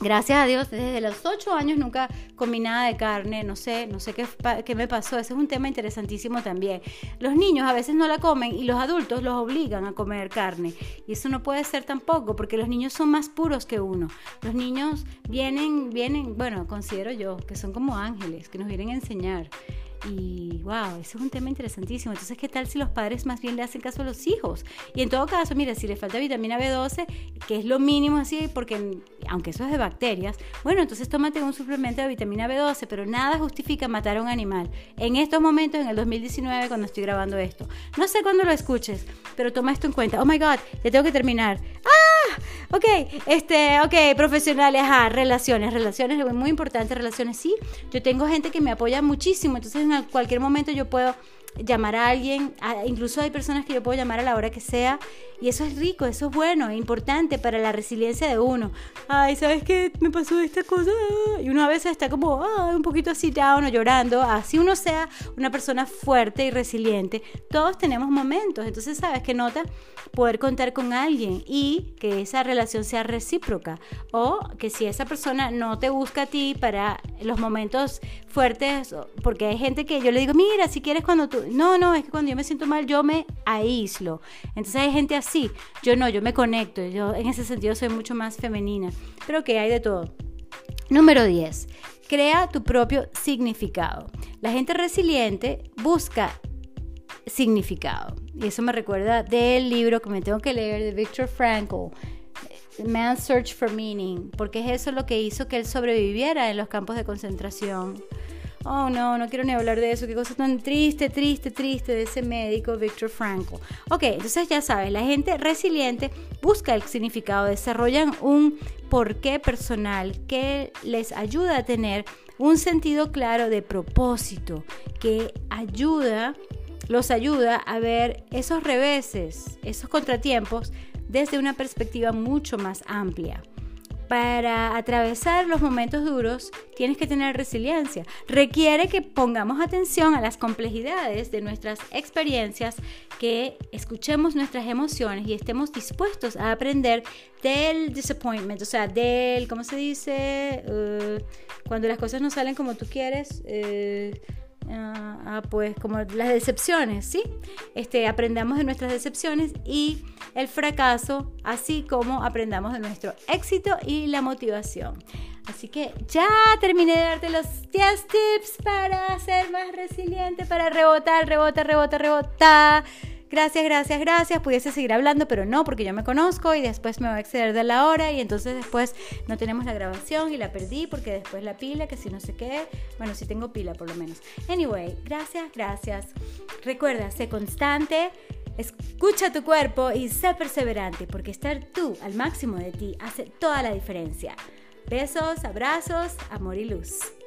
Gracias a Dios, desde los 8 años nunca comí nada de carne, no sé, no sé qué, qué, me pasó, ese es un tema interesantísimo también. Los niños a veces no la comen y los adultos los obligan a comer carne. Y eso no puede ser tampoco, porque los niños son más puros que uno. Los niños vienen, vienen, bueno, considero yo, que son como ángeles, que nos vienen a enseñar. Y wow, ese es un tema interesantísimo. Entonces, ¿qué tal si los padres más bien le hacen caso a los hijos? Y en todo caso, mira, si le falta vitamina B12, que es lo mínimo así, porque aunque eso es de bacterias, bueno, entonces tómate un suplemento de vitamina B12, pero nada justifica matar a un animal. En estos momentos, en el 2019, cuando estoy grabando esto. No sé cuándo lo escuches, pero toma esto en cuenta. Oh my God, ya tengo que terminar. ¡Ah! Ok, este, ok, profesionales, ajá, relaciones, relaciones, muy importante, relaciones, sí. Yo tengo gente que me apoya muchísimo, entonces en cualquier momento yo puedo llamar a alguien, incluso hay personas que yo puedo llamar a la hora que sea y eso es rico, eso es bueno, importante para la resiliencia de uno. Ay, ¿sabes qué? Me pasó esta cosa. Y uno a veces está como un poquito así down o llorando, así uno sea una persona fuerte y resiliente, todos tenemos momentos, entonces sabes que nota poder contar con alguien y que esa relación sea recíproca. O que si esa persona no te busca a ti para los momentos fuertes, porque hay gente que yo le digo, mira, si quieres cuando tú, no, no, es que cuando yo me siento mal yo me aíslo. Entonces hay gente así, yo no, yo me conecto, yo en ese sentido soy mucho más femenina, pero que hay de todo. Número 10. Crea tu propio significado. La gente resiliente busca significado. Y eso me recuerda del libro que me tengo que leer de Viktor Frankl, Man's Search for Meaning, porque es eso lo que hizo que él sobreviviera en los campos de concentración oh no, no quiero ni hablar de eso, qué cosa tan triste, triste, triste de ese médico Viktor Frankl. Ok, entonces ya sabes, la gente resiliente busca el significado, desarrollan un porqué personal que les ayuda a tener un sentido claro de propósito, que ayuda, los ayuda a ver esos reveses, esos contratiempos desde una perspectiva mucho más amplia para atravesar los momentos duros tienes que tener resiliencia. Requiere que pongamos atención a las complejidades de nuestras experiencias, que escuchemos nuestras emociones y estemos dispuestos a aprender del disappointment, o sea, del, ¿cómo se dice? Uh, cuando las cosas no salen como tú quieres. Uh, Pues como las decepciones, ¿sí? Este, aprendamos de nuestras decepciones y el fracaso, así como aprendamos de nuestro éxito y la motivación. Así que ya terminé de darte los 10 tips para ser más resiliente, para rebotar, rebota, rebota, rebota gracias, gracias, gracias, pudiese seguir hablando, pero no, porque yo me conozco y después me voy a exceder de la hora y entonces después no tenemos la grabación y la perdí porque después la pila, que si no sé qué, bueno, si tengo pila por lo menos. Anyway, gracias, gracias. Recuerda, sé constante. Escucha tu cuerpo y sé perseverante, porque estar tú al máximo de ti hace toda la diferencia. Besos, abrazos, amor y luz.